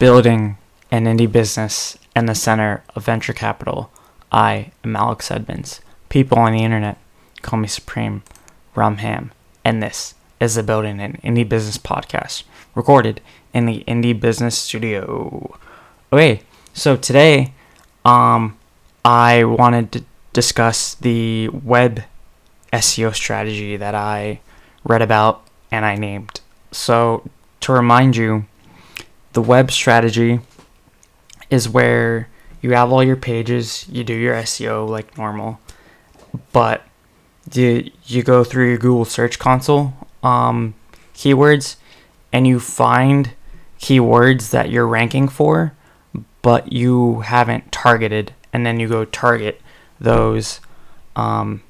building an indie business in the center of venture capital. I am Alex Edmonds. People on the internet call me Supreme Rum Ham, and this is the Building an Indie Business podcast, recorded in the Indie Business Studio. Okay, so today, um, I wanted to discuss the web SEO strategy that I read about and I named. So, to remind you, the web strategy is where you have all your pages, you do your SEO like normal, but you you go through your Google Search Console um, keywords and you find keywords that you're ranking for, but you haven't targeted, and then you go target those um,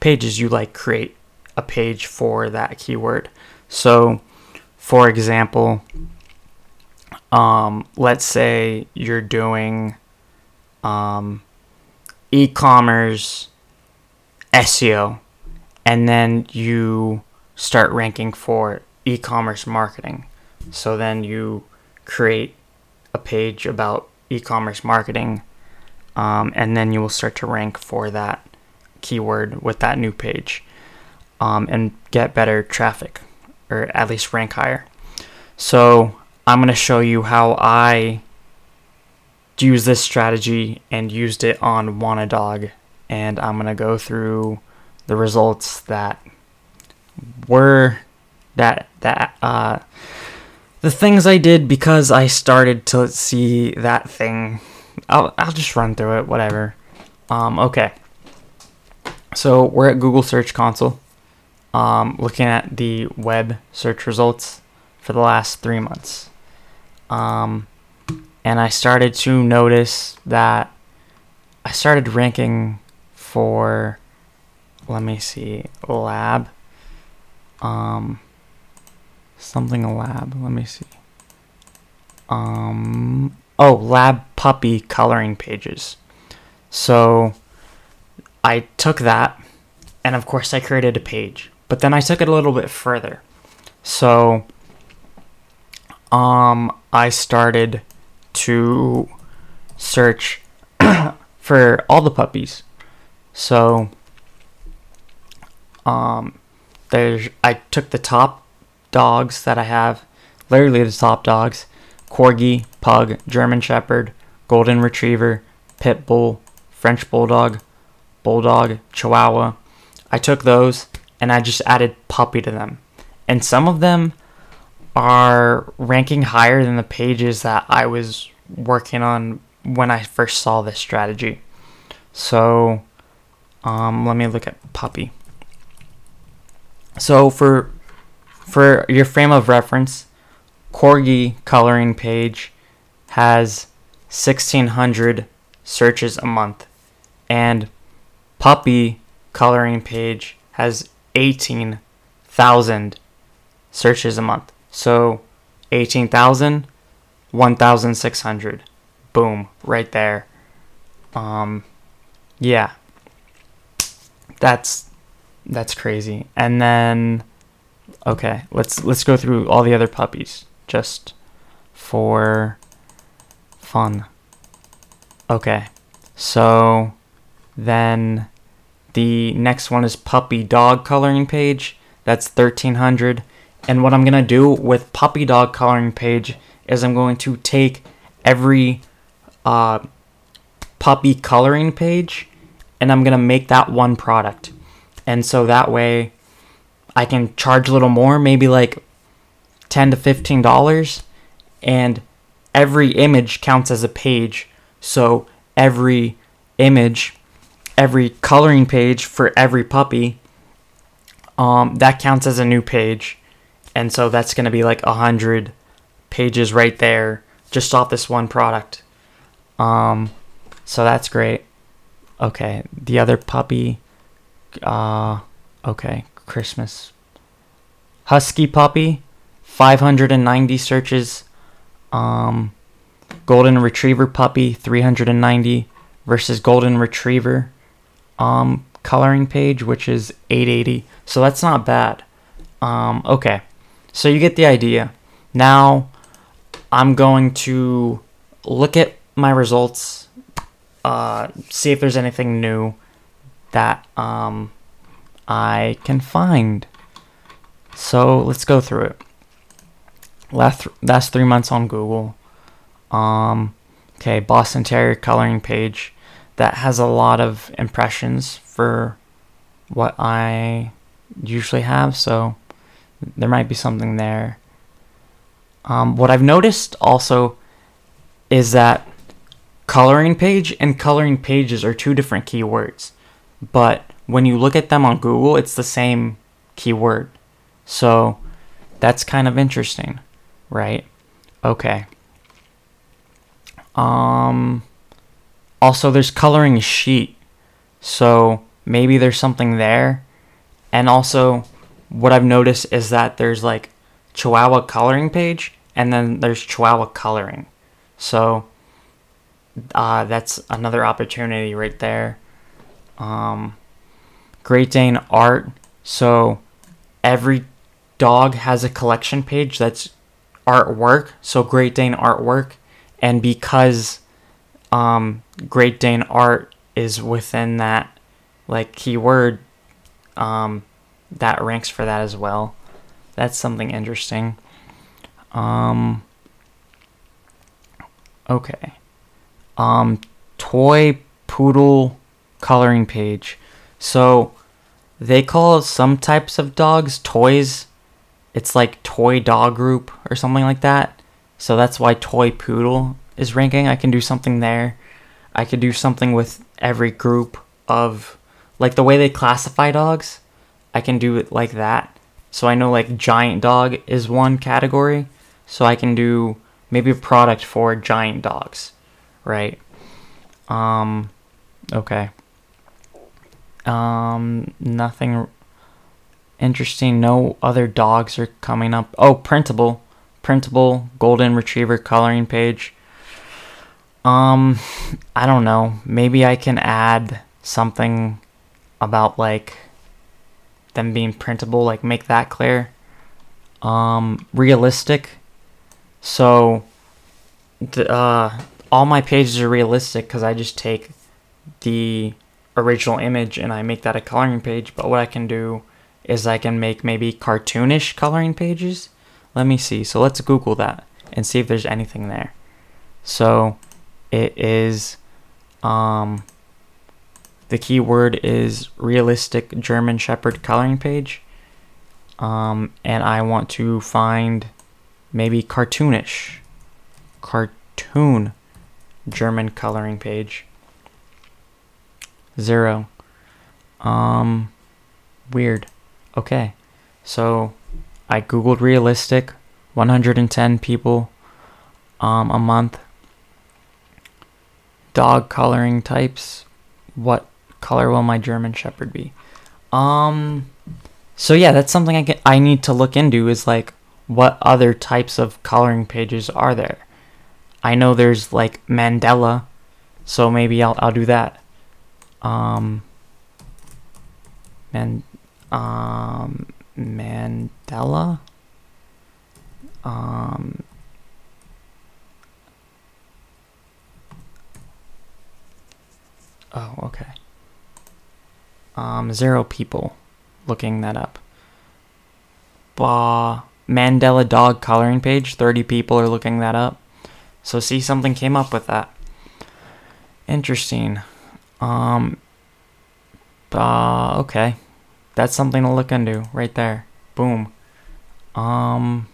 pages you like create a page for that keyword. So, for example, um, let's say you're doing um, e-commerce SEO, and then you start ranking for e-commerce marketing. So then you create a page about e-commerce marketing, um, and then you will start to rank for that keyword with that new page, um, and get better traffic, or at least rank higher. So I'm going to show you how I use this strategy and used it on Wannadog, and I'm going to go through the results that were that that uh the things I did because I started to see that thing. I'll I'll just run through it, whatever. Um okay. So we're at Google Search Console. Um looking at the web search results for the last 3 months. Um and I started to notice that I started ranking for let me see lab. Um something a lab let me see. Um oh lab puppy coloring pages. So i took that and of course i created a page but then i took it a little bit further. So um i started to search for all the puppies so um there's I took the top dogs that I have, literally the top dogs: corgi, pug, German Shepherd, golden retriever, pit bull, French bulldog, bulldog, Chihuahua. I took those and I just added puppy to them, and some of them are ranking higher than the pages that I was working on when I first saw this strategy. So, um, let me look at puppy. So for for your frame of reference, Corgi coloring page has 1600 searches a month and Puppy coloring page has 18,000 searches a month. So 18,000 1,600. Boom, right there. Um yeah. That's that's crazy. And then okay, let's let's go through all the other puppies just for fun. Okay. So then the next one is puppy dog coloring page. That's 1300. And what I'm going to do with puppy dog coloring page is I'm going to take every uh, puppy coloring page and I'm going to make that one product and so that way I can charge a little more, maybe like 10 to 15 dollars and every image counts as a page. So every image, every coloring page for every puppy um, that counts as a new page. And so that's going to be like a hundred pages right there just off this one product. Um, so that's great. Okay, the other puppy uh, okay, Christmas. Husky Puppy, 590 searches. Um, Golden Retriever Puppy, 390 versus Golden Retriever um, coloring page, which is 880. So that's not bad. Um, okay, so you get the idea. Now, I'm going to look at my results, uh, see if there's anything new that um, I can find. So let's go through it. Last last three months on Google. Um, okay, Boston Terrier coloring page that has a lot of impressions for what I usually have. So there might be something there. Um, what I've noticed also is that coloring page and coloring pages are two different keywords, but when you look at them on Google, it's the same keyword. So that's kind of interesting, right? Okay. Um also there's coloring sheet. So maybe there's something there. And also what I've noticed is that there's like Chihuahua coloring page and then there's Chihuahua coloring. So uh, that's another opportunity right there. Um, Great Dane art. So every dog has a collection page that's artwork. So Great Dane artwork, and because um, Great Dane art is within that like keyword, um, that ranks for that as well. That's something interesting. Um, okay. Um, toy poodle coloring page. So they call some types of dogs toys. It's like toy dog group or something like that. So that's why toy poodle is ranking. I can do something there. I could do something with every group of like the way they classify dogs. I can do it like that. So I know like giant dog is one category. So I can do maybe a product for giant dogs, right? Um okay. Um nothing interesting. No other dogs are coming up. Oh, printable. Printable golden retriever coloring page. Um I don't know. Maybe I can add something about like them being printable, like make that clear. Um, realistic. So, the, uh, all my pages are realistic because I just take the original image and I make that a coloring page. But what I can do is I can make maybe cartoonish coloring pages. Let me see. So let's Google that and see if there's anything there. So it is um the keyword is realistic German Shepherd coloring page. Um, and I want to find maybe cartoonish, cartoon German coloring page. Zero. Um, weird. Okay. So I Googled realistic, 110 people um, a month. Dog coloring types. What color will my German Shepherd be? Um, so yeah, that's something I get. I need to look into. Is like, what other types of coloring pages are there? I know there's like mandala, so maybe I'll I'll do that. Um, man, um, mandala. Um, oh, okay um, zero people looking that up. Bah, mandala dog coloring page, 30 people are looking that up. So see something came up with that. Interesting. Um bah, okay. That's something to look into right there. Boom. Um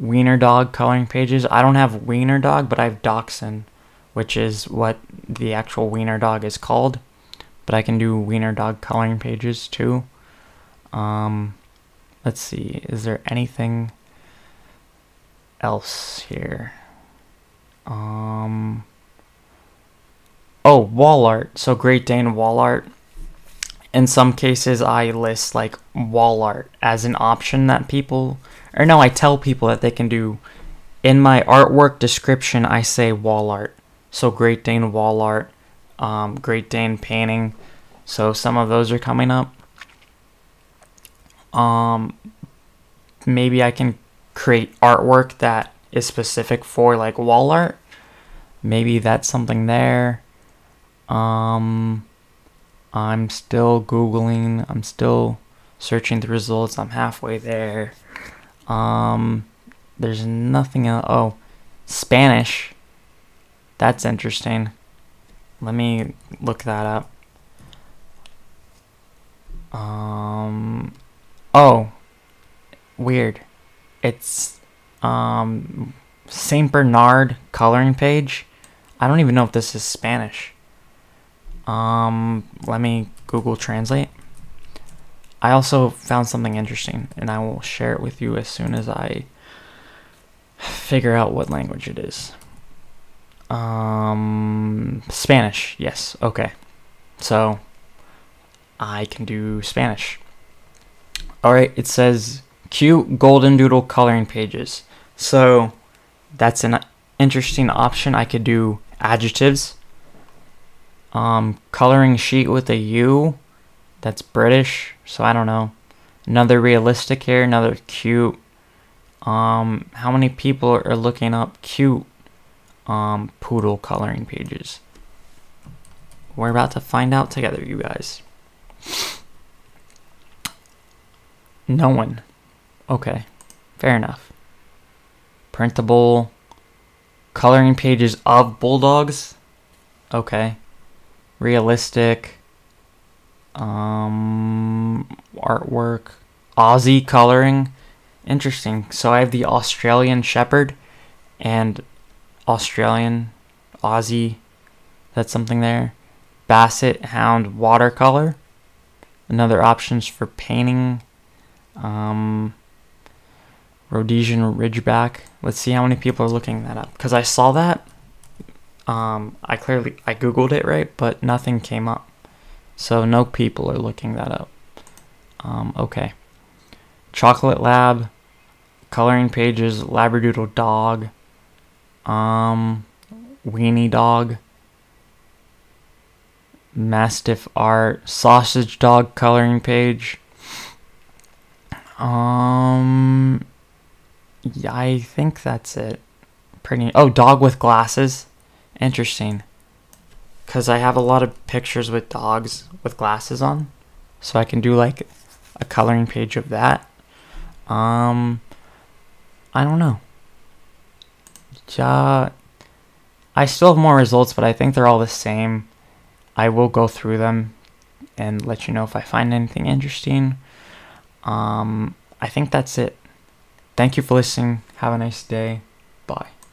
Wiener dog coloring pages. I don't have Wiener dog, but I have Dachshund, which is what the actual Wiener dog is called but I can do wiener dog coloring pages too. Um, let's see, is there anything else here? Um, oh, wall art. So Great Dane wall art. In some cases, I list like wall art as an option that people, or no, I tell people that they can do. In my artwork description, I say wall art. So Great Dane wall art um, Great Dane painting. So some of those are coming up. Um, maybe I can create artwork that is specific for like wall art. Maybe that's something there. Um, I'm still Googling. I'm still searching the results. I'm halfway there. Um, there's nothing else. Oh, Spanish. That's interesting. Let me look that up. Um, oh, weird. It's um Saint Bernard coloring page. I don't even know if this is Spanish. Um, let me Google Translate. I also found something interesting, and I will share it with you as soon as I figure out what language it is. Um, Spanish. Yes. Okay. So I can do Spanish. All right. It says cute golden doodle coloring pages. So that's an interesting option. I could do adjectives. Um, coloring sheet with a U. That's British. So I don't know. Another realistic here. Another cute. Um, how many people are looking up cute um, poodle coloring pages? We're about to find out together, you guys. No one. Okay, fair enough. Printable coloring pages of bulldogs. Okay. Realistic. Um, artwork. Aussie coloring. Interesting. So I have the Australian Shepherd and Australian Aussie. That's something there. Basset Hound watercolor. Another options for painting. Um, Rhodesian Ridgeback. Let's see how many people are looking that up. Because I saw that. Um, I clearly I googled it right, but nothing came up. So no people are looking that up. Um, okay. Chocolate Lab, coloring pages, Labradoodle Dog, um, Weenie Dog, Mastiff Art, Sausage Dog coloring page. Um, yeah, I think that's it. Pretty. Oh, dog with glasses. Interesting. Because I have a lot of pictures with dogs with glasses on. So I can do like a coloring page of that. Um, I don't know. Ja, I still have more results, but I think they're all the same. I will go through them and let you know if I find anything interesting. Um, I think that's it. Thank you for listening. Have a nice day. Bye.